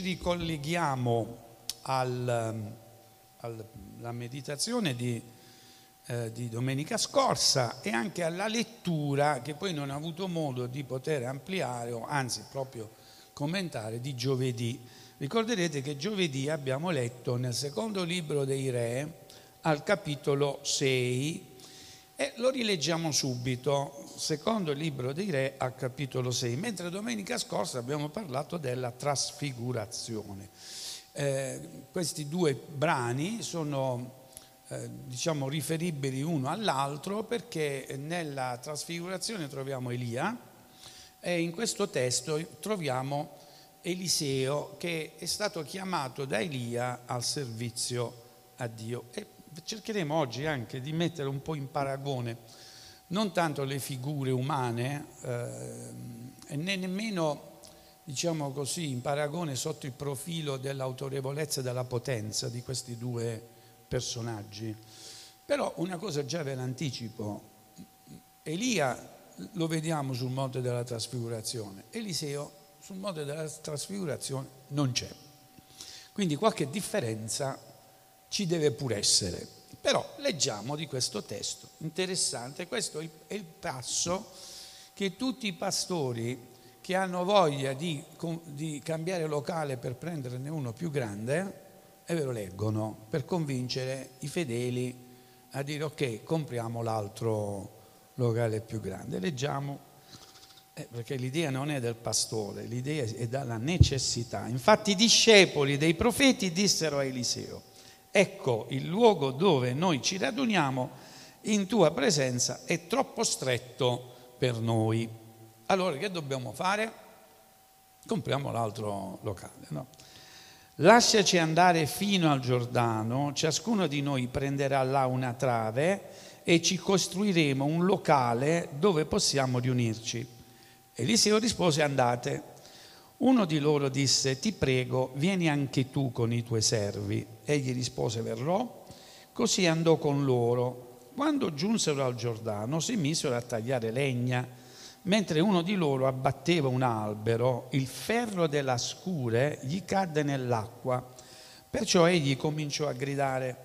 ricolleghiamo al, alla meditazione di, eh, di, domenica scorsa e anche alla lettura che poi non ho avuto modo di poter ampliare o anzi proprio commentare di giovedì. Ricorderete che giovedì abbiamo letto nel secondo libro dei Re al capitolo 6 e lo rileggiamo subito, secondo libro dei Re al capitolo 6, mentre domenica scorsa abbiamo parlato della trasfigurazione. Eh, questi due brani sono eh, diciamo riferibili uno all'altro perché nella trasfigurazione troviamo Elia e in questo testo troviamo Eliseo che è stato chiamato da Elia al servizio a Dio. E cercheremo oggi anche di mettere un po' in paragone non tanto le figure umane eh, né nemmeno, diciamo così, in paragone sotto il profilo dell'autorevolezza e della potenza di questi due personaggi. Però una cosa già ve l'anticipo, Elia lo vediamo sul monte della trasfigurazione, Eliseo sul monte della trasfigurazione non c'è. Quindi qualche differenza ci deve pur essere. Però leggiamo di questo testo, interessante, questo è il passo che tutti i pastori che hanno voglia di, di cambiare locale per prenderne uno più grande, e ve lo leggono, per convincere i fedeli a dire ok, compriamo l'altro locale più grande. Leggiamo, eh, perché l'idea non è del pastore, l'idea è dalla necessità. Infatti i discepoli dei profeti dissero a Eliseo, Ecco il luogo dove noi ci raduniamo in tua presenza è troppo stretto per noi. Allora che dobbiamo fare? Compriamo l'altro locale. No? Lasciaci andare fino al Giordano, ciascuno di noi prenderà là una trave e ci costruiremo un locale dove possiamo riunirci. Eliseo rispose andate. Uno di loro disse, ti prego, vieni anche tu con i tuoi servi. Egli rispose, verrò. Così andò con loro. Quando giunsero al Giordano si misero a tagliare legna. Mentre uno di loro abbatteva un albero, il ferro della scure gli cadde nell'acqua. Perciò egli cominciò a gridare,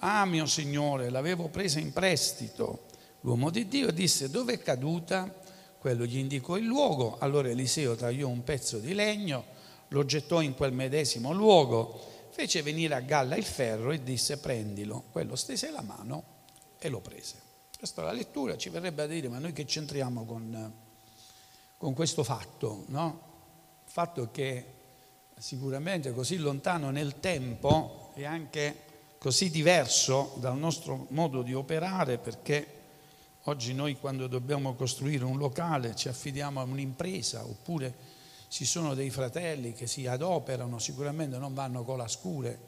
ah mio Signore, l'avevo presa in prestito. L'uomo di Dio disse, dove è caduta? Quello gli indicò il luogo, allora Eliseo tagliò un pezzo di legno, lo gettò in quel medesimo luogo, fece venire a galla il ferro e disse prendilo. Quello stese la mano e lo prese. Questa è la lettura, ci verrebbe a dire, ma noi che c'entriamo con, con questo fatto? No? Il fatto che sicuramente così lontano nel tempo e anche così diverso dal nostro modo di operare perché Oggi noi quando dobbiamo costruire un locale ci affidiamo a un'impresa oppure ci sono dei fratelli che si adoperano, sicuramente non vanno con la scure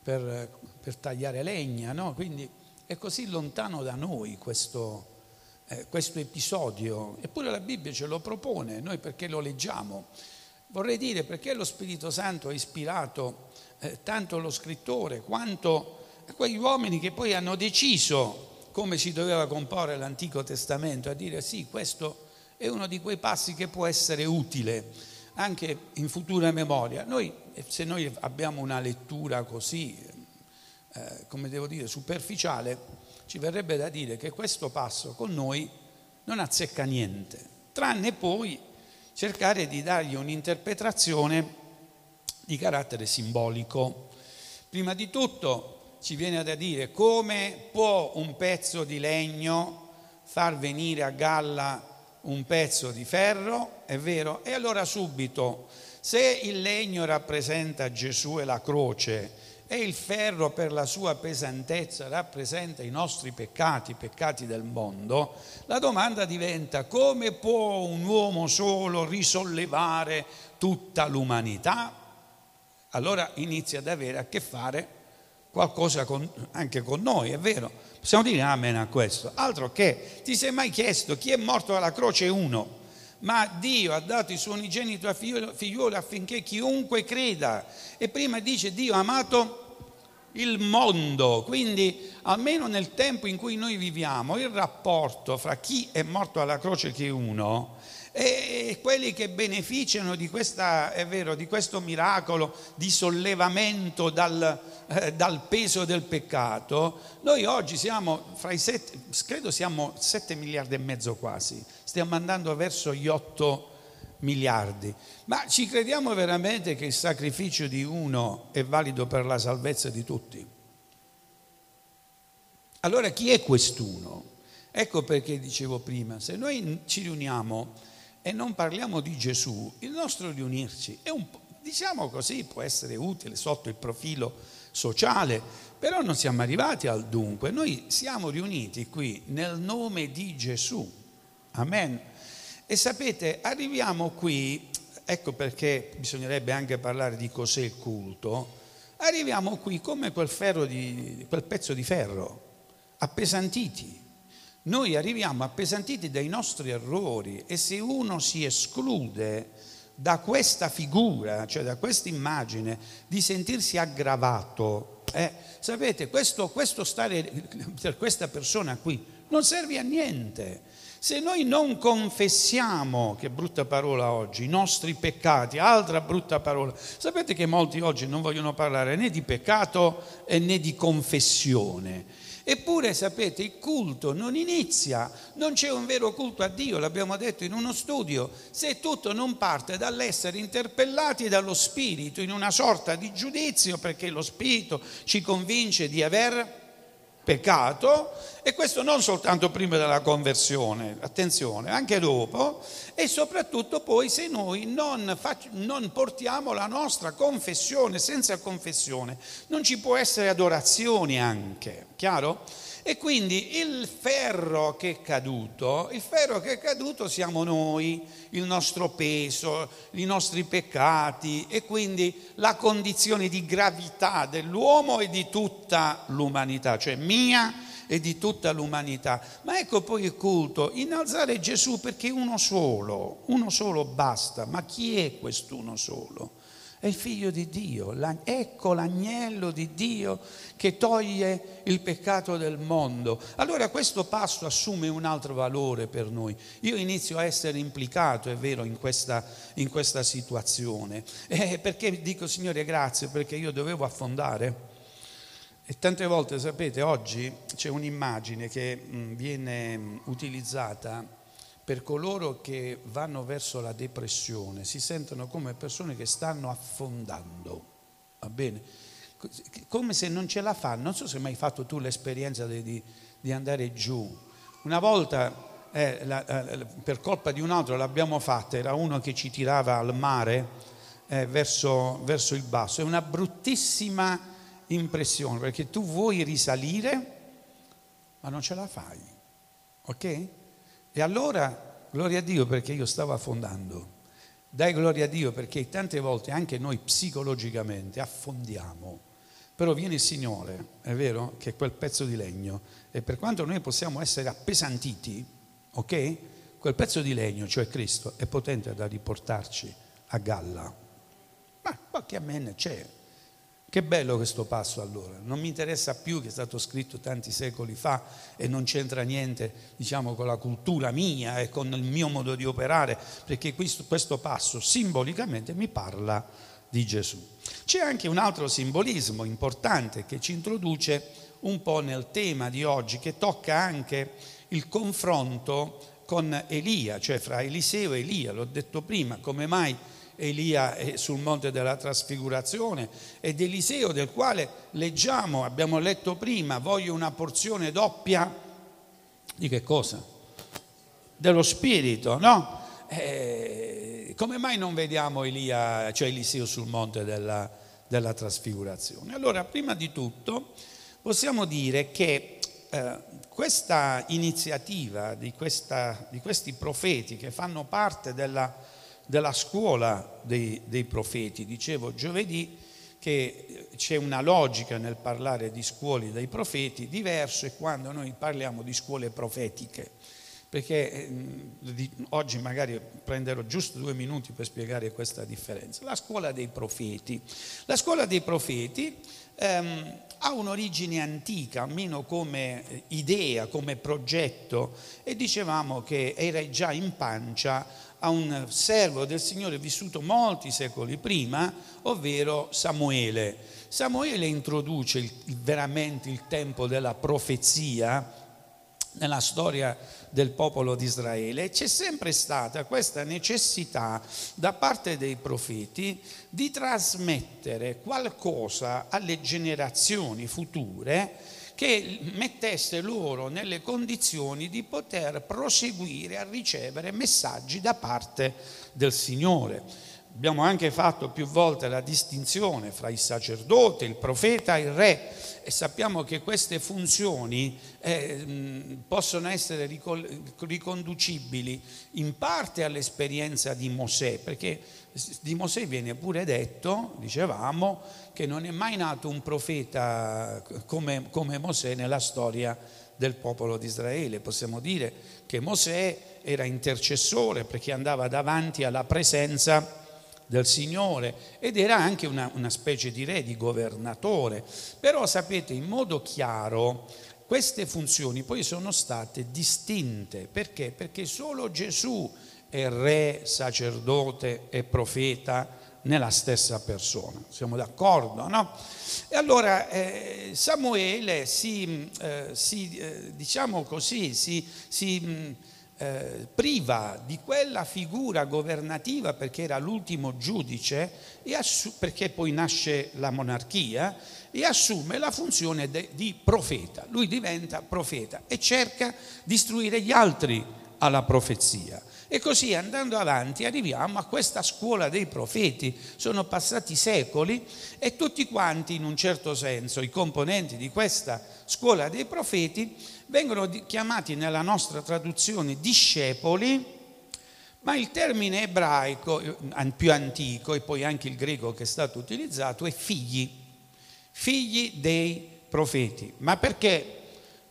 per, per tagliare legna, no? quindi è così lontano da noi questo, eh, questo episodio, eppure la Bibbia ce lo propone, noi perché lo leggiamo? Vorrei dire perché lo Spirito Santo ha ispirato eh, tanto lo scrittore quanto quegli uomini che poi hanno deciso come si doveva comporre l'Antico Testamento, a dire sì, questo è uno di quei passi che può essere utile anche in futura memoria. Noi, se noi abbiamo una lettura così, eh, come devo dire, superficiale, ci verrebbe da dire che questo passo con noi non azzecca niente, tranne poi cercare di dargli un'interpretazione di carattere simbolico. Prima di tutto ci viene da dire come può un pezzo di legno far venire a galla un pezzo di ferro, è vero? E allora subito, se il legno rappresenta Gesù e la croce e il ferro per la sua pesantezza rappresenta i nostri peccati, i peccati del mondo, la domanda diventa come può un uomo solo risollevare tutta l'umanità? Allora inizia ad avere a che fare qualcosa con, anche con noi, è vero. Possiamo dire amen a questo. Altro che, ti sei mai chiesto chi è morto alla croce uno? Ma Dio ha dato il suo unigenito figliuolo affinché chiunque creda. E prima dice Dio ha amato il mondo, quindi almeno nel tempo in cui noi viviamo, il rapporto fra chi è morto alla croce che uno e quelli che beneficiano di, questa, vero, di questo miracolo di sollevamento dal, eh, dal, peso del peccato, noi oggi siamo fra i sette, credo siamo 7 miliardi e mezzo quasi, stiamo andando verso gli 8 miliardi. Ma ci crediamo veramente che il sacrificio di uno è valido per la salvezza di tutti? Allora chi è quest'uno? Ecco perché dicevo prima, se noi ci riuniamo e non parliamo di Gesù, il nostro riunirci è un po', diciamo così, può essere utile sotto il profilo sociale, però non siamo arrivati al dunque, noi siamo riuniti qui nel nome di Gesù. Amen. E sapete, arriviamo qui, ecco perché bisognerebbe anche parlare di cos'è il culto, arriviamo qui come quel, di, quel pezzo di ferro, appesantiti noi arriviamo appesantiti dai nostri errori e se uno si esclude da questa figura, cioè da questa immagine, di sentirsi aggravato, eh, sapete, questo, questo stare per questa persona qui non serve a niente. Se noi non confessiamo, che brutta parola oggi, i nostri peccati, altra brutta parola, sapete che molti oggi non vogliono parlare né di peccato né di confessione Eppure sapete, il culto non inizia, non c'è un vero culto a Dio, l'abbiamo detto in uno studio, se tutto non parte dall'essere interpellati dallo Spirito in una sorta di giudizio perché lo Spirito ci convince di aver peccato e questo non soltanto prima della conversione, attenzione, anche dopo e soprattutto poi se noi non, fac- non, portiamo la nostra confessione, senza confessione non ci può essere adorazione anche, chiaro? E quindi il ferro che è caduto, il ferro che è caduto siamo noi, il nostro peso, i nostri peccati e quindi la condizione di gravità dell'uomo e di tutta l'umanità, cioè mia e di tutta l'umanità. Ma ecco poi il culto, innalzare Gesù perché uno solo, uno solo basta. Ma chi è quest'uno solo? È il figlio di Dio, ecco l'agnello di Dio che toglie il peccato del mondo. Allora questo passo assume un altro valore per noi. Io inizio a essere implicato, è vero, in questa, in questa situazione. Eh, perché dico Signore grazie, perché io dovevo affondare. E tante volte, sapete, oggi c'è un'immagine che mm, viene mm, utilizzata per coloro che vanno verso la depressione, si sentono come persone che stanno affondando, va bene? Come se non ce la fanno, non so se hai mai fatto tu l'esperienza di, di, andare giù. Una volta, eh, la, eh, per colpa di un altro l'abbiamo fatta, era uno che ci tirava al mare eh, verso, verso il basso, è una bruttissima impressione perché tu vuoi risalire ma non ce la fai, ok? E allora, gloria a Dio perché io stavo affondando. Dai gloria a Dio perché tante volte anche noi psicologicamente affondiamo. Però viene il Signore, è vero, che è quel pezzo di legno. E per quanto noi possiamo essere appesantiti, ok? Quel pezzo di legno, cioè Cristo, è potente da riportarci a galla. Ma qualche amen c'è. Che bello questo passo allora, non mi interessa più che è stato scritto tanti secoli fa e non c'entra niente diciamo con la cultura mia e con il mio modo di operare, perché questo, questo passo simbolicamente mi parla di Gesù. C'è anche un altro simbolismo importante che ci introduce un po' nel tema di oggi, che tocca anche il confronto con Elia, cioè fra Eliseo e Elia, l'ho detto prima, come mai Elia è sul monte della trasfigurazione ed Eliseo del quale leggiamo, abbiamo letto prima, voglio una porzione doppia di che cosa? Dello spirito, no? Eh, come mai non vediamo Elia, cioè Eliseo sul monte della, della trasfigurazione? Allora, prima di tutto possiamo dire che eh, questa iniziativa di, questa, di questi profeti che fanno parte della della scuola dei, dei profeti. Dicevo giovedì che c'è una logica nel parlare di scuole dei profeti diverso è quando noi parliamo di scuole profetiche, perché eh, oggi magari prenderò giusto due minuti per spiegare questa differenza. La scuola dei profeti. La scuola dei profeti ehm, ha un'origine antica, almeno come idea, come progetto, e dicevamo che era già in pancia a un servo del Signore vissuto molti secoli prima, ovvero Samuele. Samuele introduce il, veramente il tempo della profezia nella storia del popolo di Israele. C'è sempre stata questa necessità da parte dei profeti di trasmettere qualcosa alle generazioni future che mettesse loro nelle condizioni di poter proseguire a ricevere messaggi da parte del Signore. Abbiamo anche fatto più volte la distinzione fra il sacerdote, il profeta e il re e sappiamo che queste funzioni eh, possono essere riconducibili in parte all'esperienza di Mosè, perché di Mosè viene pure detto, dicevamo, che non è mai nato un profeta come, come Mosè nella storia del popolo di Israele. Possiamo dire che Mosè era intercessore perché andava davanti alla presenza del Signore ed era anche una, una specie di re, di governatore. Però sapete, in modo chiaro, queste funzioni poi sono state distinte. Perché? Perché solo Gesù è re, sacerdote e profeta nella stessa persona. Siamo d'accordo, no? E allora eh, Samuele si, eh, si eh, diciamo così, si, si eh, priva di quella figura governativa perché era l'ultimo giudice, assu- perché poi nasce la monarchia, e assume la funzione de- di profeta. Lui diventa profeta e cerca di istruire gli altri alla profezia. E così andando avanti arriviamo a questa scuola dei profeti. Sono passati secoli e tutti quanti, in un certo senso, i componenti di questa scuola dei profeti, vengono chiamati nella nostra traduzione discepoli, ma il termine ebraico eh, più antico e poi anche il greco che è stato utilizzato è figli, figli dei profeti. Ma perché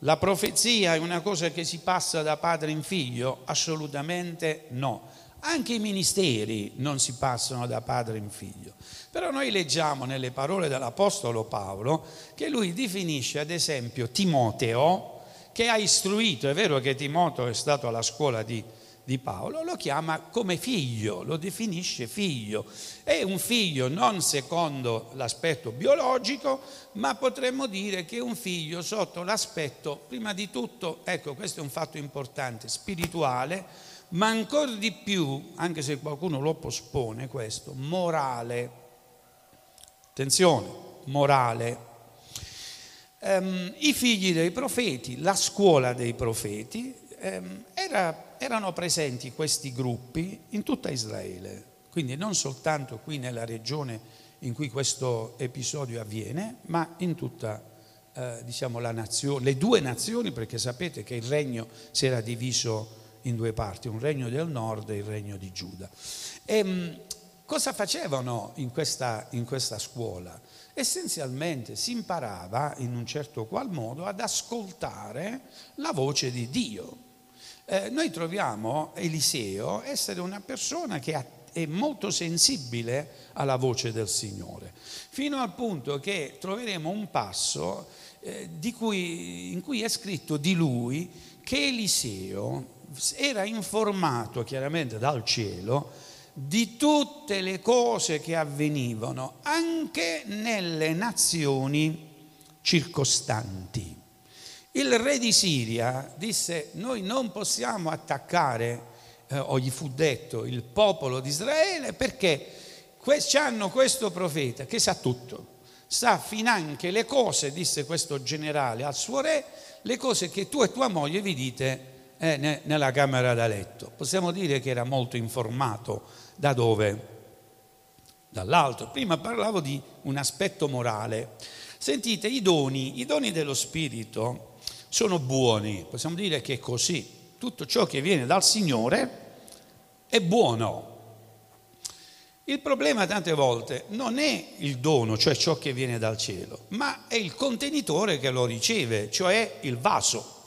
la profezia è una cosa che si passa da padre in figlio? Assolutamente no. Anche i ministeri non si passano da padre in figlio. Però noi leggiamo nelle parole dell'Apostolo Paolo che lui definisce ad esempio Timoteo, che ha istruito, è vero che Timoteo è stato alla scuola di, di Paolo, lo chiama come figlio, lo definisce figlio. È un figlio non secondo l'aspetto biologico, ma potremmo dire che è un figlio sotto l'aspetto, prima di tutto, ecco questo è un fatto importante, spirituale, ma ancora di più, anche se qualcuno lo pospone questo, morale. Attenzione, morale Um, I figli dei profeti, la scuola dei profeti, um, era, erano presenti questi gruppi in tutta Israele, quindi non soltanto qui nella regione in cui questo episodio avviene, ma in tutta eh, diciamo, la nazione, le due nazioni, perché sapete che il regno si era diviso in due parti, un regno del nord e il regno di Giuda. E, um, cosa facevano in questa, in questa scuola? essenzialmente si imparava in un certo qual modo ad ascoltare la voce di Dio. Eh, noi troviamo Eliseo essere una persona che è molto sensibile alla voce del Signore, fino al punto che troveremo un passo eh, cui, in cui è scritto di lui che Eliseo era informato chiaramente dal cielo di tutte le cose che avvenivano anche nelle nazioni circostanti. Il re di Siria disse noi non possiamo attaccare, eh, o gli fu detto, il popolo di Israele perché hanno questo profeta che sa tutto, sa finanche le cose, disse questo generale al suo re, le cose che tu e tua moglie vi dite eh, nella camera da letto. Possiamo dire che era molto informato da dove? Dall'alto. Prima parlavo di un aspetto morale. Sentite, i doni, i doni dello Spirito sono buoni, possiamo dire che è così. Tutto ciò che viene dal Signore è buono. Il problema tante volte non è il dono, cioè ciò che viene dal cielo, ma è il contenitore che lo riceve, cioè il vaso.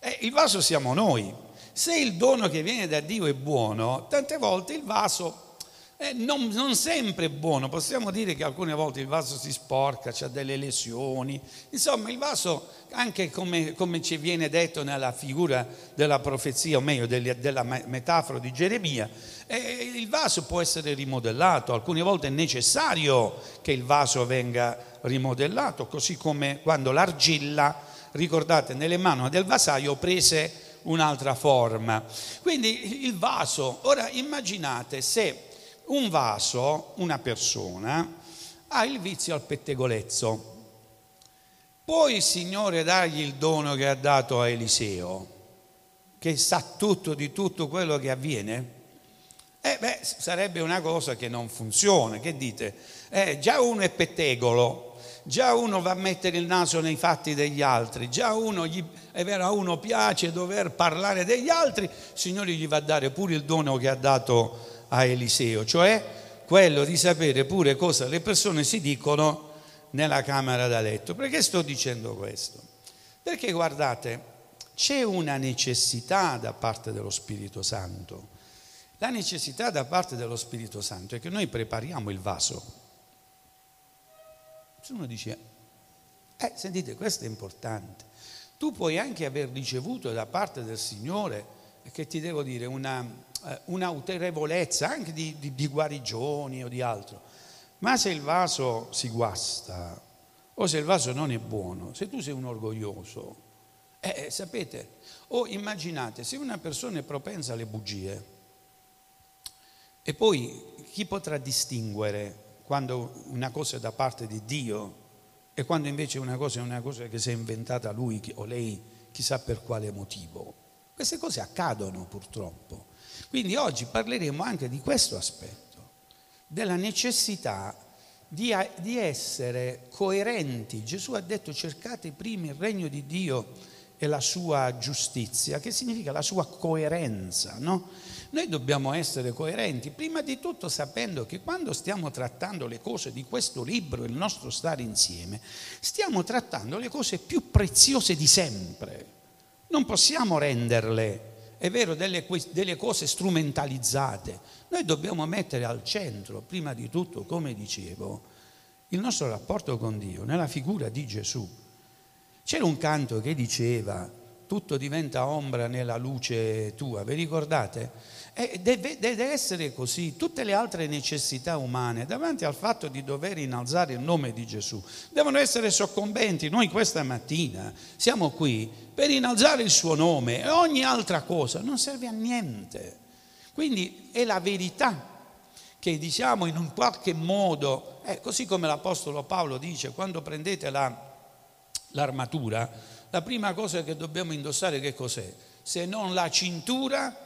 E il vaso siamo noi. Se il dono che viene da Dio è buono, tante volte il vaso eh, non, non, sempre buono, possiamo dire che alcune volte il vaso si sporca, c'ha delle lesioni, insomma il vaso, anche come, come ci viene detto nella figura della profezia, o meglio della, della metafora di Geremia, eh, il vaso può essere rimodellato, alcune volte è necessario che il vaso venga rimodellato, così come quando l'argilla, ricordate, nelle mani del vasaio prese un'altra forma. Quindi il vaso, ora immaginate se un vaso, una persona, ha il vizio al pettegolezzo. Puoi, Signore, dargli il dono che ha dato a Eliseo, che sa tutto di tutto quello che avviene? Eh beh, sarebbe una cosa che non funziona. Che dite? Eh, già uno è pettegolo, già uno va a mettere il naso nei fatti degli altri, già uno gli, è vero, a uno piace dover parlare degli altri, il Signore gli va a dare pure il dono che ha dato a Eliseo, cioè quello di sapere pure cosa le persone si dicono nella camera da letto. Perché sto dicendo questo? Perché guardate, c'è una necessità da parte dello Spirito Santo. La necessità da parte dello Spirito Santo è che noi prepariamo il vaso. Se uno dice, eh, sentite, questo è importante. Tu puoi anche aver ricevuto da parte del Signore, che ti devo dire, una, eh, un'autorevolezza anche di, di, di guarigioni o di altro. Ma se il vaso si guasta o se il vaso non è buono, se tu sei un orgoglioso, eh, eh, sapete, o immaginate se una persona è propensa alle bugie e poi chi potrà distinguere quando una cosa è da parte di Dio e quando invece una cosa è una cosa che si è inventata lui o lei chissà per quale motivo? Queste cose accadono purtroppo. Quindi oggi parleremo anche di questo aspetto, della necessità di, di essere coerenti. Gesù ha detto cercate prima il regno di Dio e la sua giustizia, che significa la sua coerenza, no? Noi dobbiamo essere coerenti, prima di tutto sapendo che quando stiamo trattando le cose di questo libro, il nostro stare insieme, stiamo trattando le cose più preziose di sempre. Non possiamo renderle è vero, delle, delle cose strumentalizzate. Noi dobbiamo mettere al centro, prima di tutto, come dicevo, il nostro rapporto con Dio, nella figura di Gesù. C'era un canto che diceva, tutto diventa ombra nella luce tua, vi ricordate? E deve, deve, essere così. Tutte le altre necessità umane, davanti al fatto di dover innalzare il nome di Gesù, devono essere soccombenti. Noi questa mattina siamo qui per innalzare il suo nome e ogni altra cosa non serve a niente. Quindi è la verità che diciamo in un qualche modo, eh, così come l'Apostolo Paolo dice, quando prendete la, l'armatura, la prima cosa che dobbiamo indossare che cos'è? Se non la cintura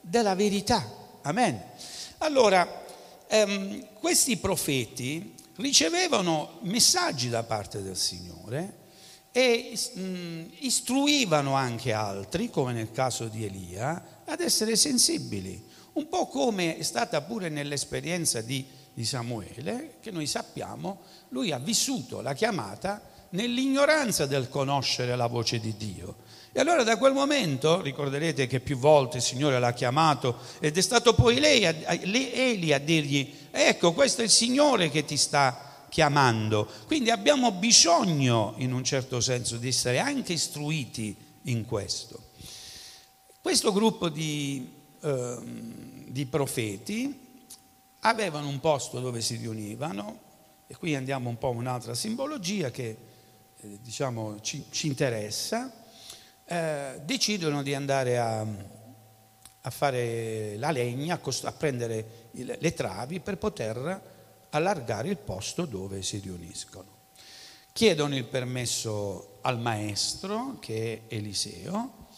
della verità. Amen. Allora, ehm, questi profeti ricevevano messaggi da parte del Signore e mh, mm, istruivano anche altri, come nel caso di Elia, ad essere sensibili. Un po' come è stata pure nell'esperienza di, di Samuele, che noi sappiamo, lui ha vissuto la chiamata nell'ignoranza del conoscere la voce di Dio. E allora da quel momento, ricorderete che più volte il Signore l'ha chiamato ed è stato poi lei, Eli a dirgli, ecco questo è il Signore che ti sta chiamando. Quindi abbiamo bisogno in un certo senso di essere anche istruiti in questo. Questo gruppo di, eh, di profeti avevano un posto dove si riunivano e qui andiamo un po' a un'altra simbologia che eh, diciamo ci, ci interessa eh, decidono di andare a, a, fare la legna, a, prendere le travi per poter allargare il posto dove si riuniscono. Chiedono il permesso al maestro, che è Eliseo,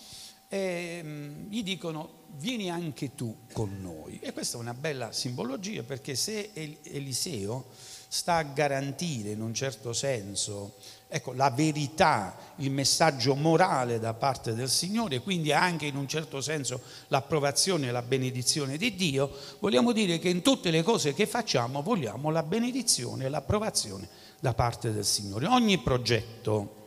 e mm, gli dicono vieni anche tu con noi. E questa è una bella simbologia perché se Eliseo sta a garantire in un certo senso ecco, la verità, il messaggio morale da parte del Signore, quindi anche in un certo senso l'approvazione e la benedizione di Dio, vogliamo dire che in tutte le cose che facciamo vogliamo la benedizione e l'approvazione da parte del Signore. Ogni progetto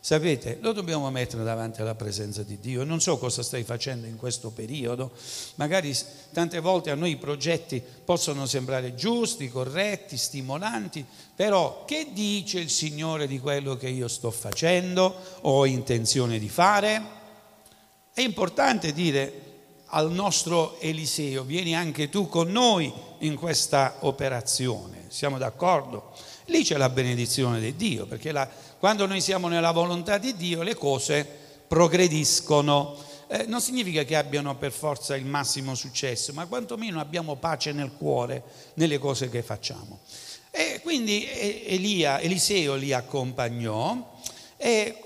Sapete, lo dobbiamo mettere davanti alla presenza di Dio. Non so cosa stai facendo in questo periodo, magari tante volte a noi i progetti possono sembrare giusti, corretti, stimolanti, però che dice il Signore di quello che io sto facendo o ho intenzione di fare? È importante dire al nostro Eliseo, vieni anche tu con noi in questa operazione, siamo d'accordo? Lì c'è la benedizione di Dio, perché la, quando noi siamo nella volontà di Dio le cose progrediscono. Eh, non significa che abbiano per forza il massimo successo, ma quantomeno abbiamo pace nel cuore nelle cose che facciamo. E quindi Elia, Eliseo li accompagnò e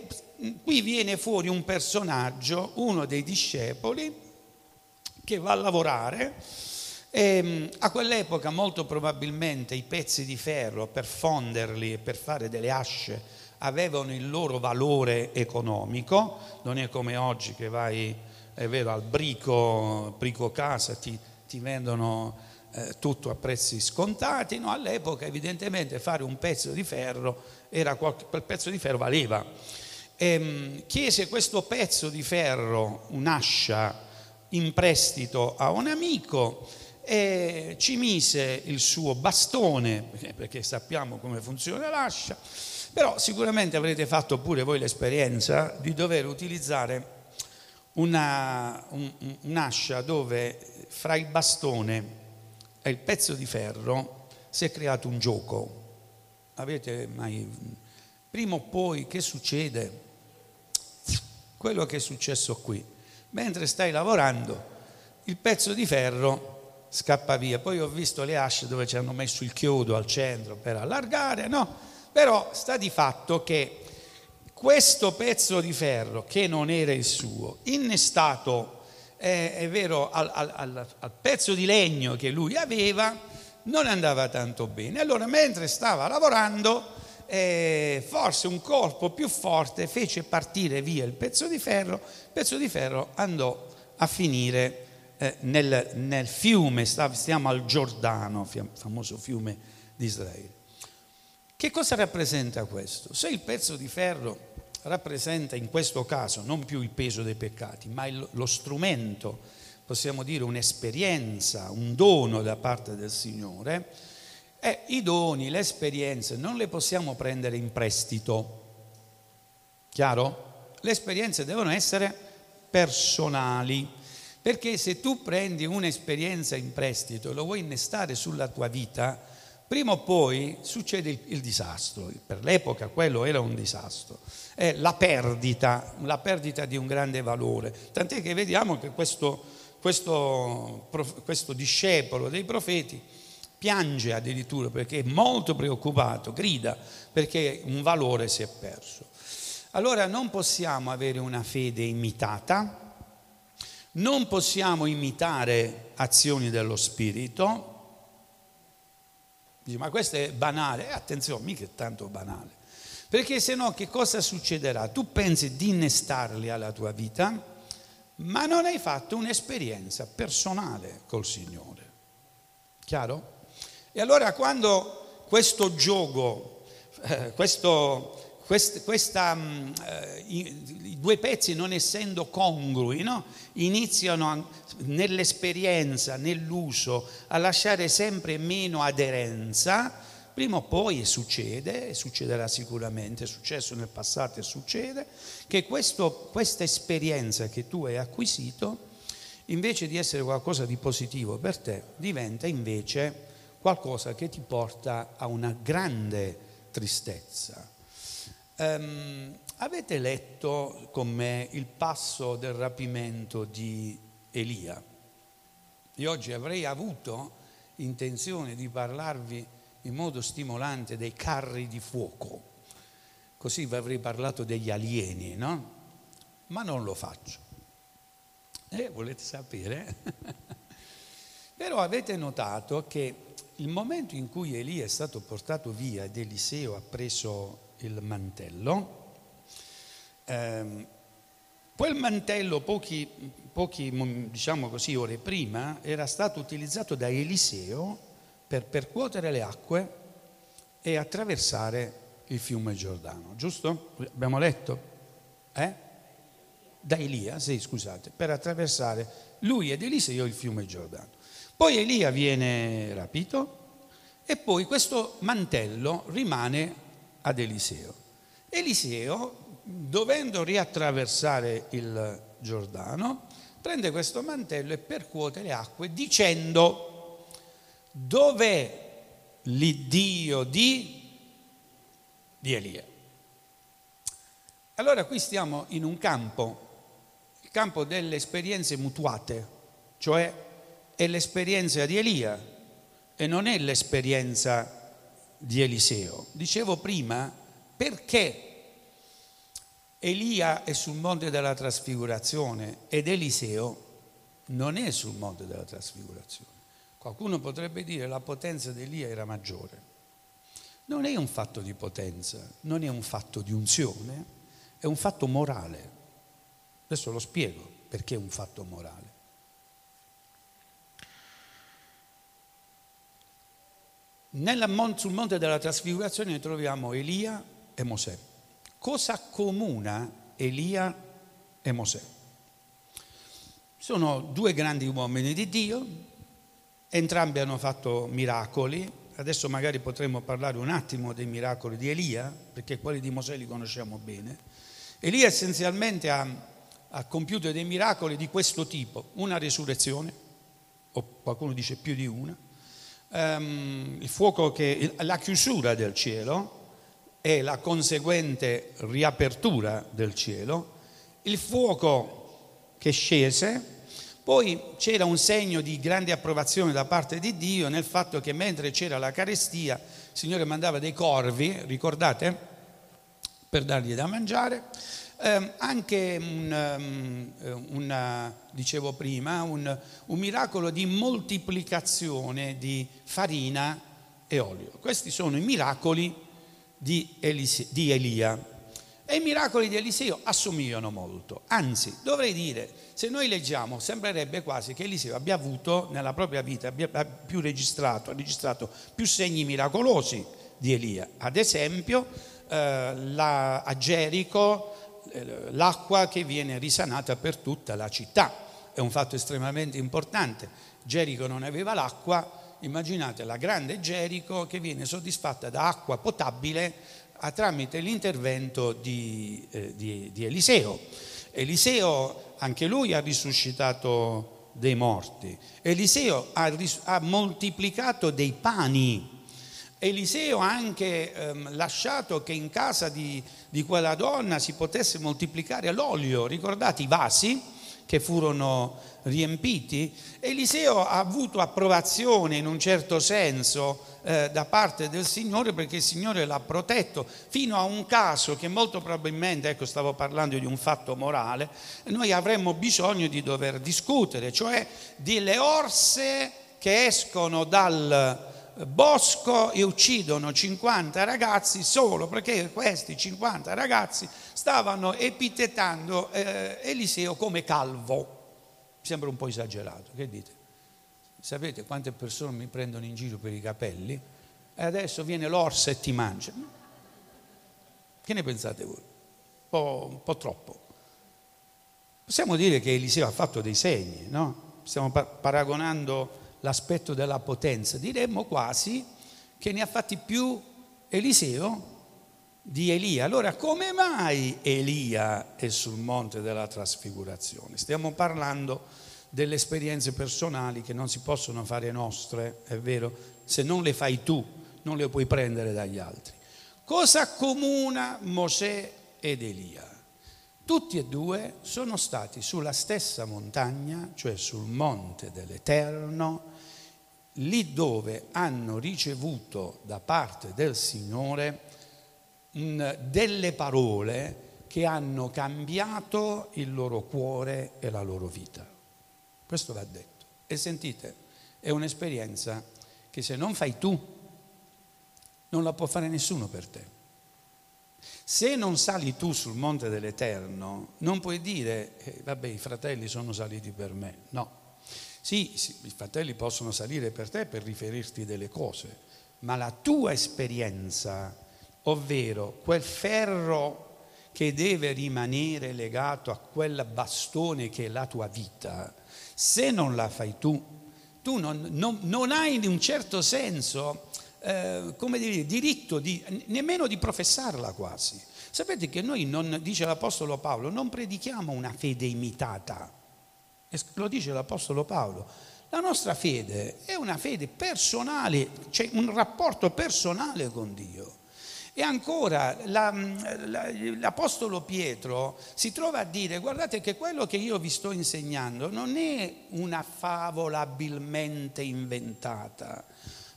qui viene fuori un personaggio, uno dei discepoli, che va a lavorare e ehm, a quell'epoca molto probabilmente i pezzi di ferro per fonderli e per fare delle asce avevano il loro valore economico, non è come oggi che vai, è vero, al brico, brico casa, ti, ti vendono eh, tutto a prezzi scontati, no, all'epoca evidentemente fare un pezzo di ferro, era qualche, quel pezzo di ferro valeva. E, ehm, chiese questo pezzo di ferro, un'ascia, in prestito a un amico e ci mise il suo bastone, perché sappiamo come funziona l'ascia, però sicuramente avrete fatto pure voi l'esperienza di dover utilizzare una, un, un'ascia dove fra il bastone e il pezzo di ferro si è creato un gioco. Avete mai... Prima o poi che succede? Quello che è successo qui. Mentre stai lavorando, il pezzo di ferro scappa via. Poi ho visto le asce dove ci hanno messo il chiodo al centro per allargare, no? Però sta di fatto che questo pezzo di ferro, che non era il suo, innestato, eh, è vero, al, al, al pezzo di legno che lui aveva, non andava tanto bene. Allora, mentre stava lavorando, eh, forse un colpo più forte fece partire via il pezzo di ferro, il pezzo di ferro andò a finire eh, nel, nel, fiume, stiamo al Giordano, famoso fiume di Israele. Che cosa rappresenta questo? Se il pezzo di ferro rappresenta in questo caso non più il peso dei peccati, ma il, lo strumento, possiamo dire un'esperienza, un dono da parte del Signore, eh, i doni, le esperienze non le possiamo prendere in prestito. Chiaro? Le esperienze devono essere personali. Perché se tu prendi un'esperienza in prestito e lo vuoi innestare sulla tua vita, prima o poi succede il, il disastro. Per l'epoca quello era un disastro. È la perdita, la perdita di un grande valore. Tant'è che vediamo che questo, questo, questo discepolo dei profeti piange addirittura perché è molto preoccupato, grida perché un valore si è perso. Allora non possiamo avere una fede imitata, non possiamo imitare azioni dello Spirito. Dice, ma questo è banale. Eh, attenzione, mica è tanto banale. Perché se no che cosa succederà? Tu pensi di innestarli alla tua vita, ma non hai fatto un'esperienza personale col Signore. Chiaro? E allora quando questo gioco, eh, questo, quest, questa, mm, eh, i, i, due pezzi non essendo congrui, no? iniziano nell'esperienza, nell'uso, a lasciare sempre meno aderenza, prima o poi succede, e succederà sicuramente, è successo nel passato e succede, che questo, questa esperienza che tu hai acquisito, invece di essere qualcosa di positivo per te, diventa invece qualcosa che ti porta a una grande tristezza Um, avete letto con me il passo del rapimento di Elia? Io oggi avrei avuto intenzione di parlarvi in modo stimolante dei carri di fuoco, così vi avrei parlato degli alieni, no? Ma non lo faccio. Eh, volete sapere? Però avete notato che il momento in cui Elia è stato portato via ed Eliseo ha preso il mantello. Eh, quel mantello pochi, pochi diciamo così, ore prima era stato utilizzato da Eliseo per percuotere le acque e attraversare il fiume Giordano, giusto? Abbiamo letto? Eh? Da Elia, sì, scusate, per attraversare lui ed Eliseo il fiume Giordano. Poi Elia viene rapito e poi questo mantello rimane ad Eliseo. Eliseo, dovendo riattraversare il Giordano, prende questo mantello e percuote le acque dicendo dov'è l'Iddio di, di Elia. Allora qui stiamo in un campo, il campo delle esperienze mutuate, cioè è l'esperienza di Elia e non è l'esperienza di Eliseo. Dicevo prima perché Elia è sul monte della trasfigurazione ed Eliseo non è sul monte della trasfigurazione. Qualcuno potrebbe dire la potenza di Elia era maggiore. Non è un fatto di potenza, non è un fatto di unzione, è un fatto morale. Adesso lo spiego perché è un fatto morale. Nella, sul monte della trasfigurazione troviamo Elia e Mosè. Cosa accomuna Elia e Mosè? Sono due grandi uomini di Dio, Entrambi hanno fatto miracoli, adesso magari potremmo parlare un attimo dei miracoli di Elia, perché quelli di Mosè li conosciamo bene. Elia essenzialmente ha, ha compiuto dei miracoli di questo tipo, una risurrezione, o qualcuno dice più di una, um, il fuoco che, la chiusura del cielo e la conseguente riapertura del cielo, il fuoco che scese, poi c'era un segno di grande approvazione da parte di Dio nel fatto che mentre c'era la carestia, il Signore mandava dei corvi, ricordate, per dargli da mangiare. Eh, anche un, um, una, dicevo prima, un, un miracolo di moltiplicazione di farina e olio. Questi sono i miracoli di, Elise, di Elia. E i miracoli di Eliseo assomigliano molto. Anzi, dovrei dire, se noi leggiamo, sembrerebbe quasi che Eliseo abbia avuto nella propria vita, abbia più registrato, ha registrato più segni miracolosi di Elia. Ad esempio, eh, la, a Gerico l'acqua che viene risanata per tutta la città. È un fatto estremamente importante. Gerico non aveva l'acqua, immaginate la grande Gerico che viene soddisfatta da acqua potabile tramite l'intervento di, eh, di, di Eliseo. Eliseo anche lui ha risuscitato dei morti. Eliseo ha, ha moltiplicato dei pani. Eliseo ha anche ehm, lasciato che in casa di, di, quella donna si potesse moltiplicare l'olio. Ricordate i vasi che furono riempiti? Eliseo ha avuto approvazione in un certo senso eh, da parte del Signore perché il Signore l'ha protetto fino a un caso che molto probabilmente, ecco stavo parlando di un fatto morale, noi avremmo bisogno di dover discutere, cioè delle orse che escono dal bosco e uccidono 50 ragazzi solo perché questi 50 ragazzi stavano epitetando eh, Eliseo come calvo. Mi sembra un po' esagerato, che dite? Sapete quante persone mi prendono in giro per i capelli? E adesso viene l'orsa e ti mangia. Che ne pensate voi? Un po', un po troppo. Possiamo dire che Eliseo ha fatto dei segni, no? Stiamo paragonando l'aspetto della potenza. Diremmo quasi che ne ha fatti più Eliseo di Elia. Allora, come mai Elia è sul monte della trasfigurazione? Stiamo parlando delle esperienze personali che non si possono fare nostre, è vero? Se non le fai tu, non le puoi prendere dagli altri. Cosa accomuna Mosè ed Elia? Tutti e due sono stati sulla stessa montagna, cioè sul monte dell'Eterno, lì dove hanno ricevuto da parte del Signore delle parole che hanno cambiato il loro cuore e la loro vita. Questo va detto. E sentite, è un'esperienza che se non fai tu, non la può fare nessuno per te. Se non sali tu sul monte dell'Eterno, non puoi dire, eh, vabbè, i fratelli sono saliti per me. No. Sì, sì, i fratelli possono salire per te per riferirti delle cose, ma la tua esperienza ovvero quel ferro che deve rimanere legato a quel bastone che è la tua vita, se non la fai tu, tu non, non, non hai in un certo senso, eh, come dire, diritto di, nemmeno di professarla quasi. Sapete che noi, non, dice l'Apostolo Paolo, non predichiamo una fede imitata, lo dice l'Apostolo Paolo. La nostra fede è una fede personale, c'è cioè un rapporto personale con Dio. E ancora la, la, l'Apostolo Pietro si trova a dire, guardate che quello che io vi sto insegnando non è una favola abilmente inventata,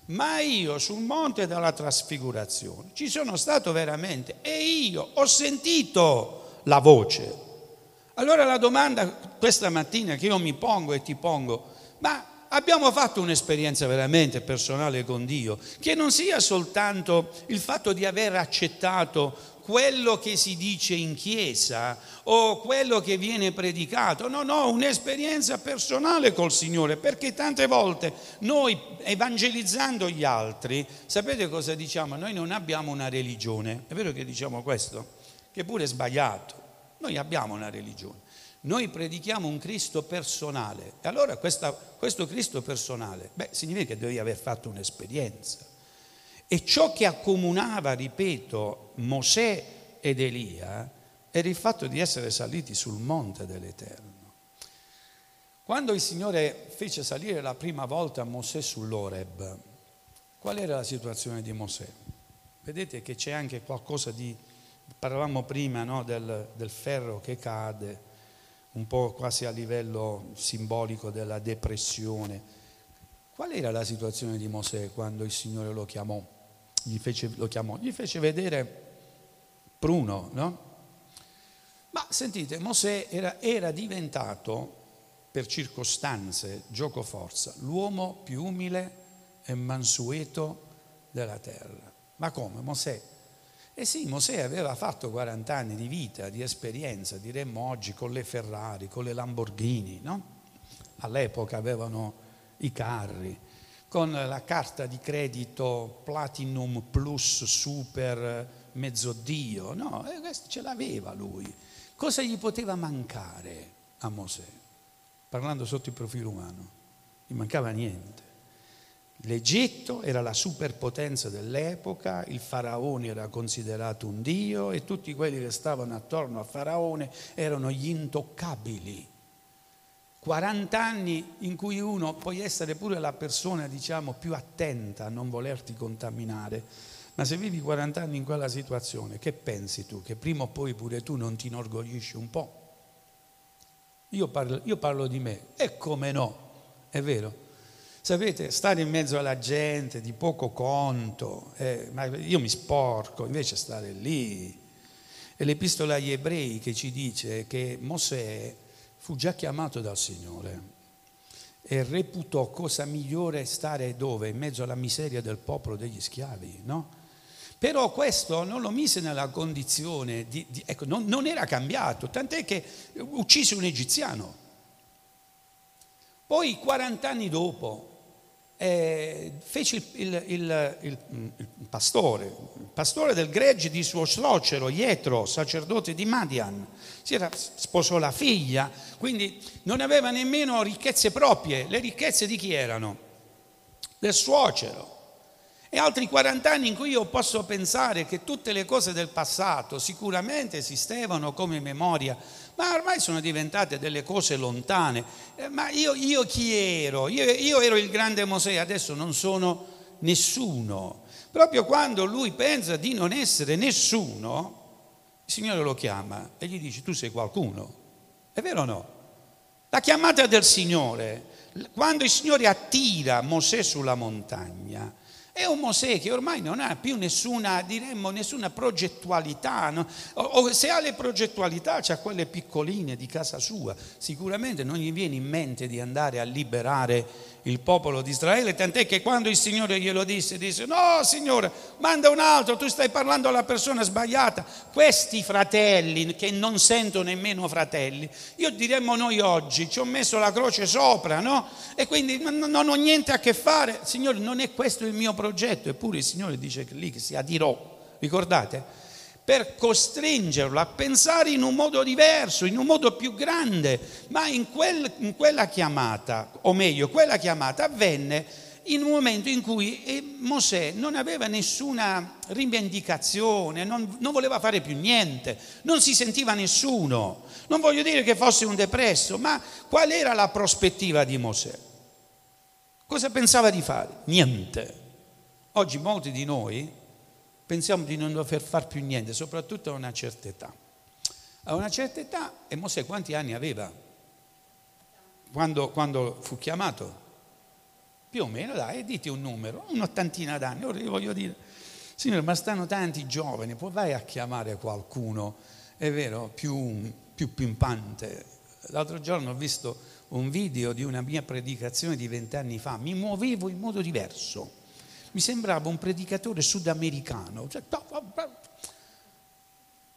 ma io sul monte della trasfigurazione ci sono stato veramente e io ho sentito la voce. Allora la domanda questa mattina che io mi pongo e ti pongo, ma abbiamo fatto un'esperienza veramente personale con Dio, che non sia soltanto il fatto di aver accettato quello che si dice in chiesa o quello che viene predicato, no, no, un'esperienza personale col Signore, perché tante volte noi evangelizzando gli altri, sapete cosa diciamo? Noi non abbiamo una religione, è vero che diciamo questo? Che pure è sbagliato, noi abbiamo una religione. Noi predichiamo un Cristo personale. E allora questa, questo Cristo personale, beh, significa che devi aver fatto un'esperienza. E ciò che accomunava, ripeto, Mosè ed Elia era il fatto di essere saliti sul monte dell'Eterno. Quando il Signore fece salire la prima volta Mosè sull'Oreb, qual era la situazione di Mosè? Vedete che c'è anche qualcosa di, parlavamo prima no, del, del ferro che cade, un po' quasi a livello simbolico della depressione. Qual era la situazione di Mosè quando il Signore lo chiamò? Gli fece, lo chiamò, gli fece vedere pruno, no? Ma sentite, Mosè era, era diventato, per circostanze, gioco forza, l'uomo più umile e mansueto della terra. Ma come? Mosè e sì, Mosè aveva fatto 40 anni di vita, di esperienza, diremmo oggi, con le Ferrari, con le Lamborghini, no? All'epoca avevano i carri, con la carta di credito Platinum Plus Super Mezzodio, no? Ce l'aveva lui. Cosa gli poteva mancare a Mosè? Parlando sotto il profilo umano, gli mancava niente. L'Egitto era la superpotenza dell'epoca, il faraone era considerato un dio e tutti quelli che stavano attorno a faraone erano gli intoccabili. 40 anni in cui uno puoi essere pure la persona, diciamo, più attenta a non volerti contaminare, ma se vivi 40 anni in quella situazione, che pensi tu? Che prima o poi pure tu non ti inorgoglisci un po'? Io parlo, io parlo di me, e come no, è vero? Sapete, stare in mezzo alla gente di poco conto, eh, ma io mi sporco, invece stare lì. E l'epistola agli ebrei che ci dice che Mosè fu già chiamato dal Signore e reputò cosa migliore stare dove? In mezzo alla miseria del popolo degli schiavi, no? Però questo non lo mise nella condizione di, di ecco, non, non era cambiato, tant'è che uccise un egiziano. Poi 40 anni dopo, eh, fece il, il, il, il, pastore, il pastore del gregge di suo suocero, Ietro, sacerdote di Madian. Si era, sposò la figlia, quindi non aveva nemmeno ricchezze proprie. Le ricchezze di chi erano? Del suocero. E altri 40 anni in cui io posso pensare che tutte le cose del passato sicuramente esistevano come memoria ma ormai sono diventate delle cose lontane. Eh, ma io, io, chi ero? Io, io ero il grande Mosè, adesso non sono nessuno. Proprio quando lui pensa di non essere nessuno, il Signore lo chiama e gli dice tu sei qualcuno. È vero o no? La chiamata del Signore, quando il Signore attira Mosè sulla montagna, è un Mosè che ormai non ha più nessuna, diremmo, nessuna progettualità, no? o, o, se ha le progettualità, c'ha quelle piccoline di casa sua, sicuramente non gli viene in mente di andare a liberare il popolo di Israele, tant'è che quando il Signore glielo disse, disse, no Signore, manda un altro, tu stai parlando alla persona sbagliata. Questi fratelli, che non sento nemmeno fratelli, io diremmo noi oggi, ci ho messo la croce sopra, no? E quindi non ho niente a che fare. Signore, non è questo il mio progetto, eppure il Signore dice lì che si adirò ricordate? Per costringerlo a pensare in un modo diverso, in un modo più grande, ma in, quel, in quella chiamata, o meglio, quella chiamata avvenne in un momento in cui eh, Mosè non aveva nessuna rivendicazione, non, non, voleva fare più niente, non si sentiva nessuno. Non voglio dire che fosse un depresso, ma qual era la prospettiva di Mosè? Cosa pensava di fare? Niente. Oggi molti di noi pensiamo di non dover fare più niente, soprattutto a una certa età. A una certa età, e Mosè quanti anni aveva quando, quando fu chiamato? più o meno, dai, dite un numero, un'ottantina d'anni. Ora io voglio dire, signore, ma stanno tanti giovani, poi vai a chiamare qualcuno, è vero, più, più pimpante. L'altro giorno ho visto un video di una mia predicazione di vent'anni fa, mi muovevo in modo diverso, mi sembrava un predicatore sudamericano. Cioè,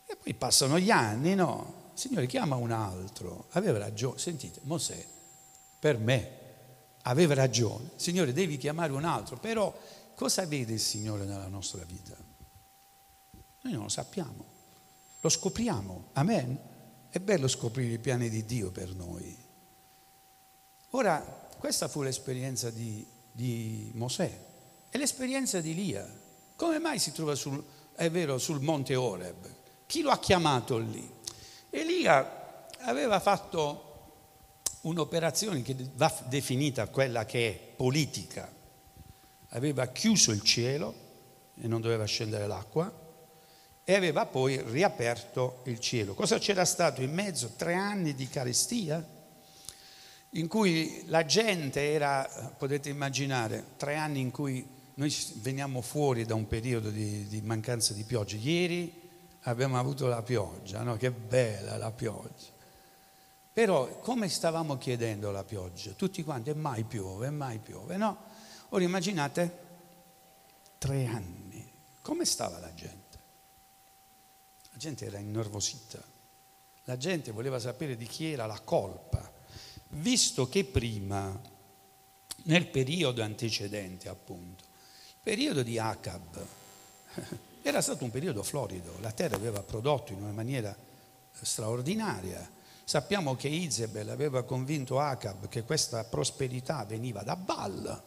e poi passano gli anni, no? Signore, chiama un altro. Aveva ragione. Sentite, Mosè, per me, aveva ragione. Signore, devi chiamare un altro, però cosa vede il Signore nella nostra vita? Noi non lo sappiamo, lo scopriamo. Amen. È bello scoprire i piani di Dio per noi. Ora, questa fu l'esperienza di, di Mosè e l'esperienza di Elia. Come mai si trova sul, è vero, sul monte Oreb? Chi lo ha chiamato lì? Elia aveva fatto un'operazione che va definita quella che è politica. Aveva chiuso il cielo e non doveva scendere l'acqua e aveva poi riaperto il cielo. Cosa c'era stato in mezzo? Tre anni di carestia in cui la gente era, potete immaginare, tre anni in cui noi veniamo fuori da un periodo di, di mancanza di pioggia. Ieri abbiamo avuto la pioggia, no? Che bella la pioggia. Però come stavamo chiedendo la pioggia? Tutti quanti, e mai piove, mai piove, no? Ora immaginate tre anni, come stava la gente? La gente era innervosita, la gente voleva sapere di chi era la colpa, visto che prima, nel periodo antecedente appunto, periodo di Acab, era stato un periodo florido, la terra aveva prodotto in una maniera straordinaria. Sappiamo che Izebel aveva convinto Acab che questa prosperità veniva da Baal.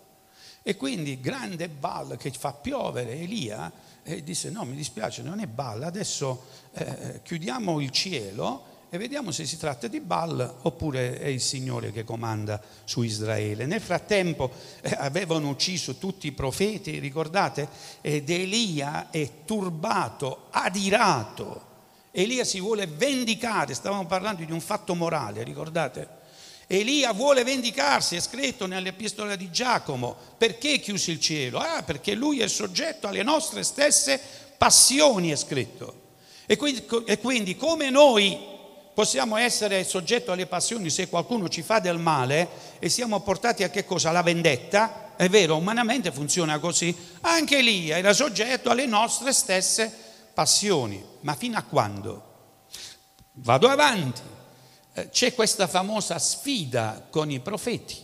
E quindi grande Baal che fa piovere Elia e disse no mi dispiace non è Baal, adesso eh, chiudiamo il cielo e vediamo se si tratta di Baal oppure è il Signore che comanda su Israele. Nel frattempo eh, avevano ucciso tutti i profeti, ricordate? Ed Elia è turbato, adirato Elia si vuole vendicare, stavamo parlando di un fatto morale, ricordate? Elia vuole vendicarsi, è scritto nell'epistola di Giacomo. Perché chiuse il cielo? Ah, perché lui è soggetto alle nostre stesse passioni, è scritto. E quindi, e quindi come noi possiamo essere soggetti alle passioni se qualcuno ci fa del male e siamo portati a che cosa? Alla vendetta? È vero, umanamente funziona così. Anche Elia era soggetto alle nostre stesse passioni ma fino a quando? Vado avanti. Eh, c'è questa famosa sfida con i profeti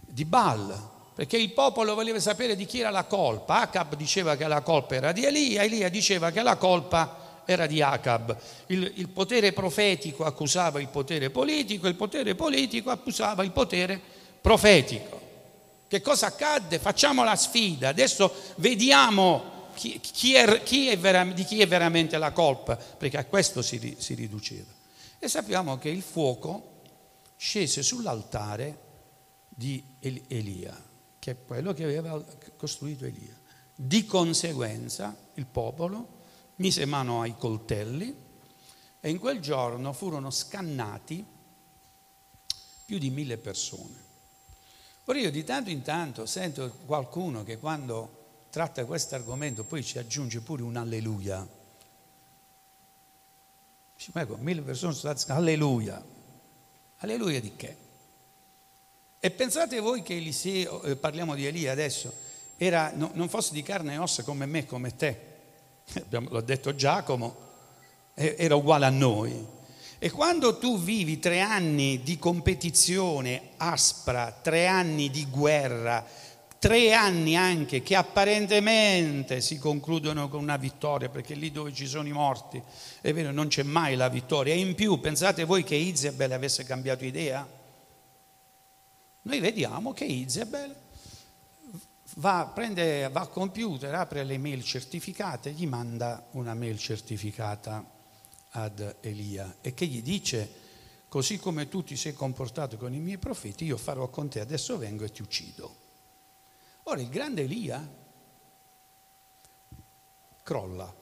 di Baal, perché il popolo voleva sapere di chi era la colpa. Acab diceva che la colpa era di Elia, Elia diceva che la colpa era di Acab. Il, il potere profetico accusava il potere politico, il potere politico accusava il potere profetico. Che cosa accadde? Facciamo la sfida, adesso vediamo chi, chi è, chi è di chi è veramente la colpa, perché a questo si, si riduceva. E sappiamo che il fuoco scese sull'altare di Elia, che è quello che aveva costruito Elia. Di conseguenza il popolo mise mano ai coltelli e in quel giorno furono scannati più di mille persone. Ora io di tanto in tanto sento qualcuno che quando tratta questo argomento, poi ci aggiunge pure un alleluia. Dice, ecco, mille persone sono state alleluia. Alleluia di che? E pensate voi che Eliseo, eh, parliamo di Elia adesso, era, no, non fosse di carne e ossa come me, come te. L'ho detto Giacomo, era uguale a noi. E quando tu vivi tre anni di competizione aspra, tre anni di guerra, tre anni anche che apparentemente si concludono con una vittoria, perché lì dove ci sono i morti, è vero, non c'è mai la vittoria. E in più, pensate voi che Isabel avesse cambiato idea? Noi vediamo che Isabel va, prende, va al computer, apre le mail certificate, gli manda una mail certificata ad Elia e che gli dice, così come tu ti sei comportato con i miei profeti, io farò con te, adesso vengo e ti uccido. Ora il grande Elia crolla,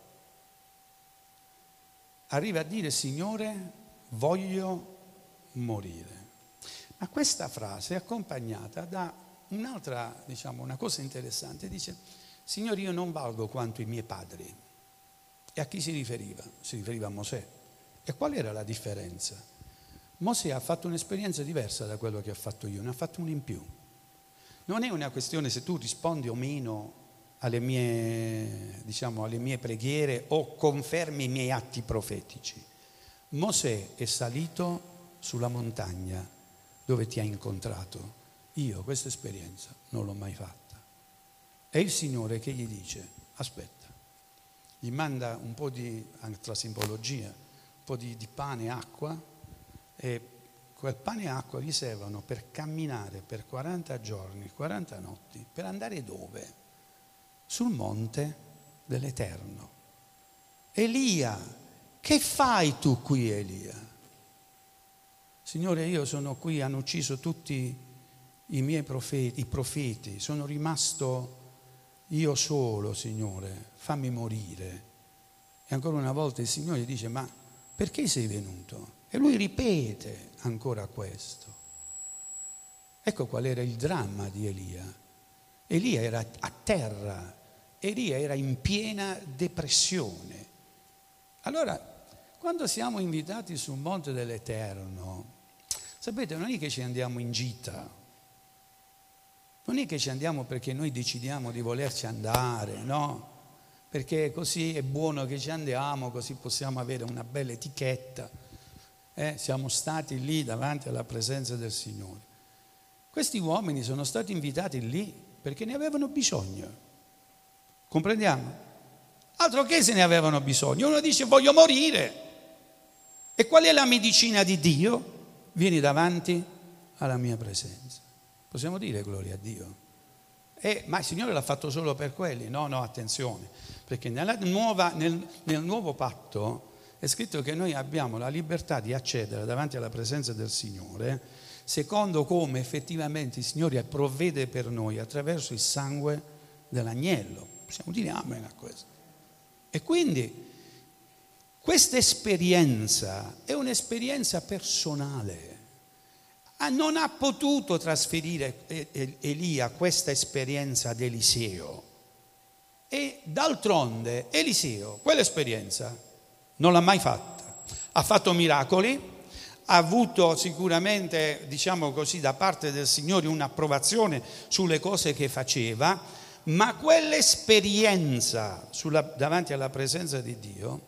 arriva a dire Signore voglio morire. Ma questa frase è accompagnata da un'altra, diciamo, una cosa interessante. Dice, Signore io non valgo quanto i miei padri. E a chi si riferiva? Si riferiva a Mosè. E qual era la differenza? Mosè ha fatto un'esperienza diversa da quello che ho fatto io, ne ha fatto un in più. Non è una questione se tu rispondi o meno alle mie, diciamo, alle mie preghiere o confermi i miei atti profetici. Mosè è salito sulla montagna dove ti ha incontrato. Io questa esperienza non l'ho mai fatta. È il Signore che gli dice, aspetta, gli manda un po' di, altra simbologia, un po' di, di pane e acqua e quel pane e acqua gli servono per camminare per 40 giorni, 40 notti, per andare dove? Sul monte dell'Eterno. Elia, che fai tu qui Elia? Signore, io sono qui, hanno ucciso tutti i miei profeti, i profeti, sono rimasto io solo, Signore, fammi morire. E ancora una volta il Signore dice, ma perché sei venuto? E lui ripete ancora questo. Ecco qual era il dramma di Elia. Elia era a terra, Elia era in piena depressione. Allora, quando siamo invitati sul monte dell'Eterno, sapete, non è che ci andiamo in gita, non è che ci andiamo perché noi decidiamo di volerci andare, no? Perché così è buono che ci andiamo, così possiamo avere una bella etichetta eh, siamo stati lì davanti alla presenza del Signore. Questi uomini sono stati invitati lì perché ne avevano bisogno. Comprendiamo? Altro che se ne avevano bisogno. Uno dice voglio morire. E qual è la medicina di Dio? Vieni davanti alla mia presenza. Possiamo dire gloria a Dio. Eh, ma il Signore l'ha fatto solo per quelli? No, no, attenzione, perché nuova, nel, nel nuovo patto è scritto che noi abbiamo la libertà di accedere davanti alla presenza del Signore secondo come effettivamente il Signore provvede per noi attraverso il sangue dell'agnello. Possiamo dire amen a questo. E quindi questa esperienza è un'esperienza personale. Ah, non ha potuto trasferire Elia questa esperienza ad Eliseo. E d'altronde Eliseo, quell'esperienza non l'ha mai fatta. Ha fatto miracoli, ha avuto sicuramente, diciamo così, da parte del Signore un'approvazione sulle cose che faceva, ma quell'esperienza sulla, davanti alla presenza di Dio,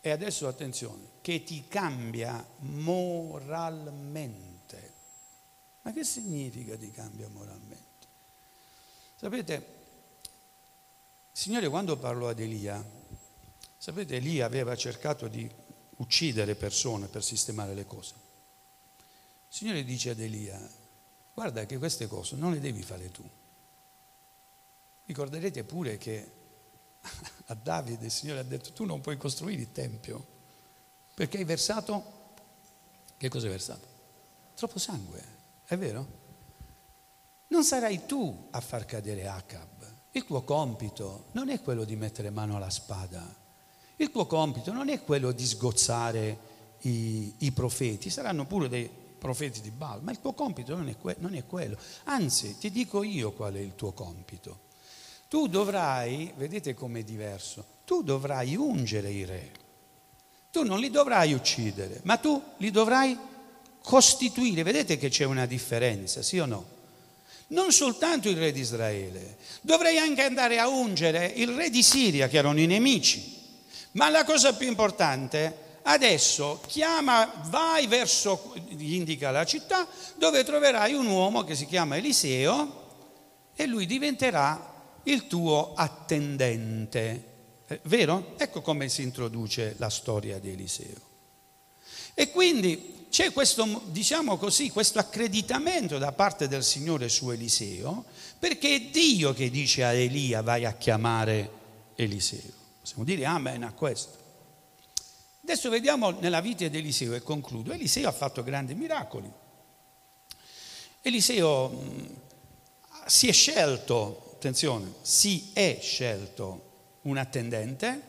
e adesso attenzione, che ti cambia moralmente. Ma che significa ti cambia moralmente? Sapete, Signore quando parlò ad Elia, Sapete, Elia aveva cercato di uccidere persone per sistemare le cose. Il Signore dice ad Elia, guarda che queste cose non le devi fare tu. Ricorderete pure che a Davide il Signore ha detto tu non puoi costruire il Tempio perché hai versato, che cosa hai versato? Troppo sangue, è vero? Non sarai tu a far cadere Acab. Il tuo compito non è quello di mettere mano alla spada, il tuo compito non è quello di sgozzare i, i profeti, saranno pure dei profeti di Baal, ma il tuo compito non è, que- non è quello. Anzi, ti dico io qual è il tuo compito. Tu dovrai, vedete com'è diverso, tu dovrai ungere i re. Tu non li dovrai uccidere, ma tu li dovrai costituire. Vedete che c'è una differenza, sì o no? Non soltanto il re di Israele, dovrei anche andare a ungere il re di Siria, che erano i nemici. Ma la cosa più importante, adesso chiama, vai verso, gli indica la città, dove troverai un uomo che si chiama Eliseo, e lui diventerà il tuo attendente. Eh, vero? Ecco come si introduce la storia di Eliseo. E quindi c'è questo, diciamo così, questo accreditamento da parte del Signore su Eliseo, perché è Dio che dice a Elia vai a chiamare Eliseo. Possiamo dire amen a questo. Adesso vediamo nella vita di Eliseo e concludo. Eliseo ha fatto grandi miracoli. Eliseo mh, si è scelto, attenzione, si è scelto un attendente,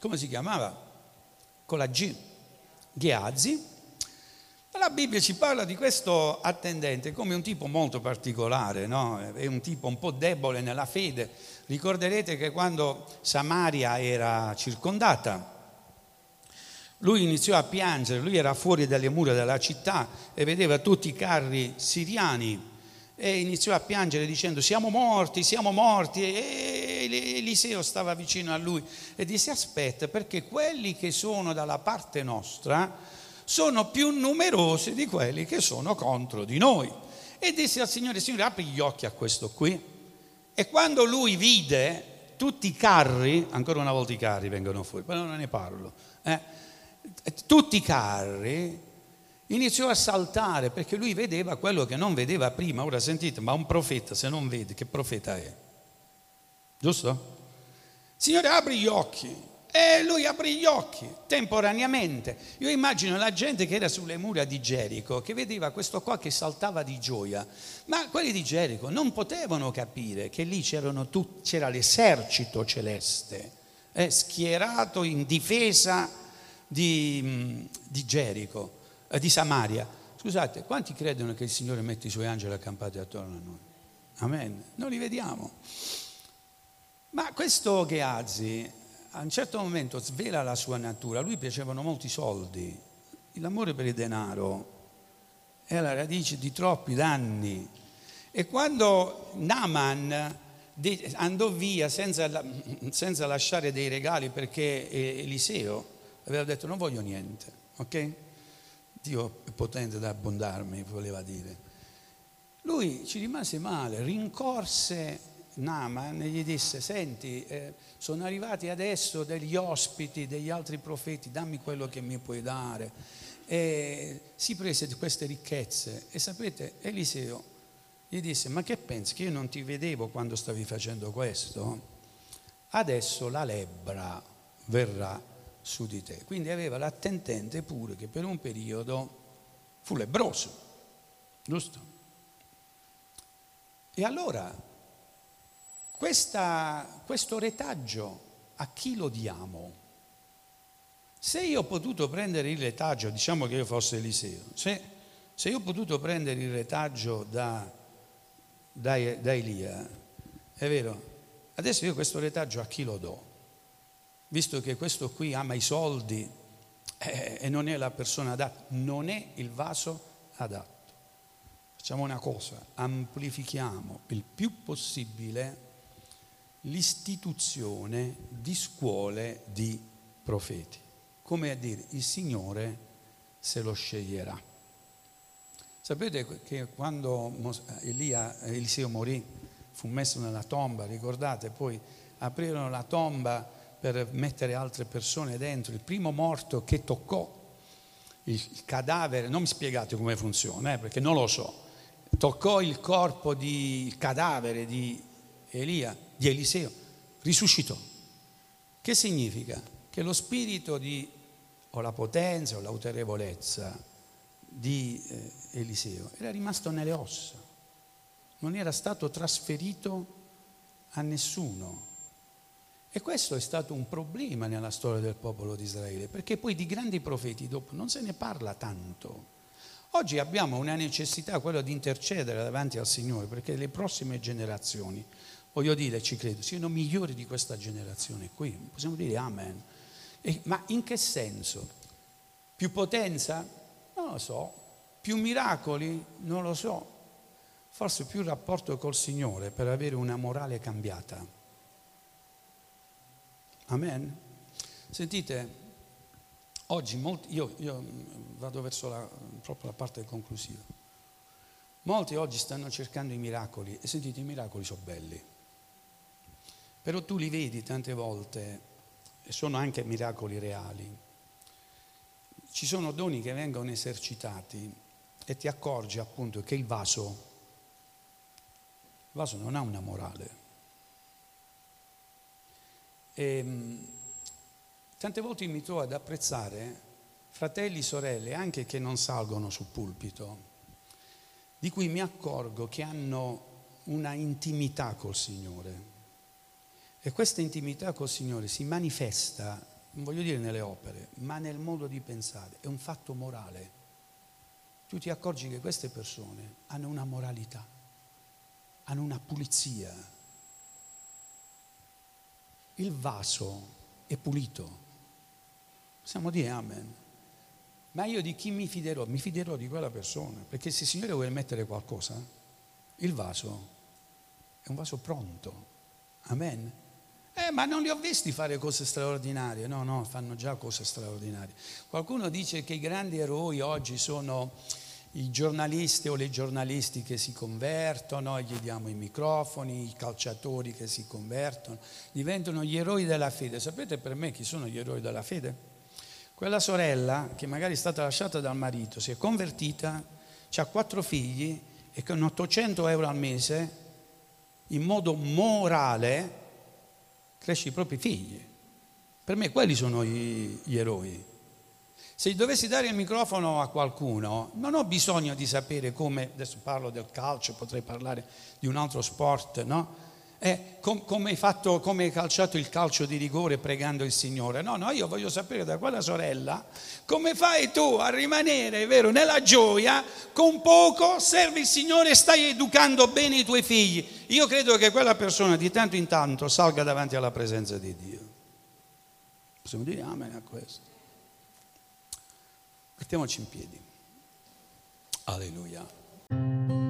come si chiamava? Con la G, Gheazzi. La Bibbia ci parla di questo attendente come un tipo molto particolare, no? è un tipo un po' debole nella fede. Ricorderete che quando Samaria era circondata, lui iniziò a piangere, lui era fuori dalle mura della città e vedeva tutti i carri siriani e iniziò a piangere dicendo siamo morti, siamo morti e Eliseo stava vicino a lui e disse aspetta perché quelli che sono dalla parte nostra sono più numerosi di quelli che sono contro di noi. E disse al Signore, Signore apri gli occhi a questo qui. E quando lui vide tutti i carri, ancora una volta i carri vengono fuori, però non ne parlo, eh, tutti i carri, iniziò a saltare perché lui vedeva quello che non vedeva prima. Ora sentite, ma un profeta se non vede, che profeta è? Giusto? Signore, apri gli occhi. E lui aprì gli occhi temporaneamente. Io immagino la gente che era sulle mura di Gerico, che vedeva questo qua che saltava di gioia, ma quelli di Gerico non potevano capire che lì tutti, c'era l'esercito celeste, eh, schierato in difesa di, mm, di Gerico, eh, di Samaria. Scusate, quanti credono che il Signore mette i suoi angeli accampati attorno a noi? Amen. Non li vediamo. Ma questo Gehazi a un certo momento svela la sua natura. A lui piacevano molti soldi. L'amore per il denaro è la radice di troppi danni. E quando Naaman andò via senza, senza lasciare dei regali perché Eliseo aveva detto non voglio niente, ok? Dio è potente da abbondarmi, voleva dire. Lui ci rimase male, rincorse Naaman gli disse, senti, eh, sono arrivati adesso degli ospiti, degli altri profeti, dammi quello che mi puoi dare. E si prese queste ricchezze e sapete, Eliseo gli disse, ma che pensi che io non ti vedevo quando stavi facendo questo? Adesso la lebbra verrà su di te. Quindi aveva l'attendente pure che per un periodo fu lebroso, giusto? E allora, questa, questo retaggio a chi lo diamo? Se io ho potuto prendere il retaggio, diciamo che io fosse Eliseo, se, se io ho potuto prendere il retaggio da, da, da Elia, è vero, adesso io questo retaggio a chi lo do? visto che questo qui ama i soldi eh, e non è la persona adatta, non è il vaso adatto. Facciamo una cosa, amplifichiamo il più possibile l'istituzione di scuole di profeti, come a dire il Signore se lo sceglierà. Sapete che quando Elia, Eliseo morì, fu messo nella tomba, ricordate, poi aprirono la tomba per mettere altre persone dentro. Il primo morto che toccò il cadavere, non mi spiegate come funziona, eh, perché non lo so, toccò il corpo di il cadavere di Elia, di Eliseo, risuscitò. Che significa? Che lo spirito di, o la potenza o l'autorevolezza di eh, Eliseo era rimasto nelle ossa, non era stato trasferito a nessuno. E questo è stato un problema nella storia del popolo di Israele, perché poi di grandi profeti dopo non se ne parla tanto. Oggi abbiamo una necessità, quella di intercedere davanti al Signore, perché le prossime generazioni, voglio dire, ci credo, siano migliori di questa generazione qui. Possiamo dire amen. E, ma in che senso? Più potenza? Non lo so. Più miracoli? Non lo so. Forse più rapporto col Signore per avere una morale cambiata. Amen. Sentite, oggi molti, io, io, vado verso la, proprio la parte conclusiva. Molti oggi stanno cercando i miracoli e sentite, i miracoli sono belli. Però tu li vedi tante volte e sono anche miracoli reali. Ci sono doni che vengono esercitati e ti accorgi appunto che il vaso, il vaso non ha una morale. E, ehm, tante volte mi trovo ad apprezzare fratelli sorelle, anche che non salgono sul pulpito, di cui mi accorgo che hanno una intimità col Signore. E questa intimità col Signore si manifesta, non voglio dire nelle opere, ma nel modo di pensare, è un fatto morale. Tu ti accorgi che queste persone hanno una moralità, hanno una pulizia. Il vaso è pulito. Possiamo dire amen. Ma io di chi mi fiderò? Mi fiderò di quella persona, perché se il Signore vuole mettere qualcosa, il vaso è un vaso pronto. Amen. Eh, ma non li ho visti fare cose straordinarie. No, no, fanno già cose straordinarie. Qualcuno dice che i grandi eroi oggi sono i giornalisti o le giornalisti che si convertono, gli diamo i microfoni, i calciatori che si convertono, diventano gli eroi della fede. Sapete per me chi sono gli eroi della fede? Quella sorella, che magari è stata lasciata dal marito, si è convertita, ha quattro figli e con 800 euro al mese, in modo morale, cresce i propri figli. Per me quelli sono gli, gli eroi. Se dovessi dare il microfono a qualcuno, non ho bisogno di sapere come, adesso parlo del calcio, potrei parlare di un altro sport, no? Eh, com, come, hai fatto, come hai calciato il calcio di rigore pregando il Signore. No, no, io voglio sapere da quella sorella come fai tu a rimanere, vero, nella gioia, con poco servi il Signore e stai educando bene i tuoi figli. Io credo che quella persona di tanto in tanto salga davanti alla presenza di Dio. Possiamo dire amen a questo. Mettiamoci in piedi. Alleluia.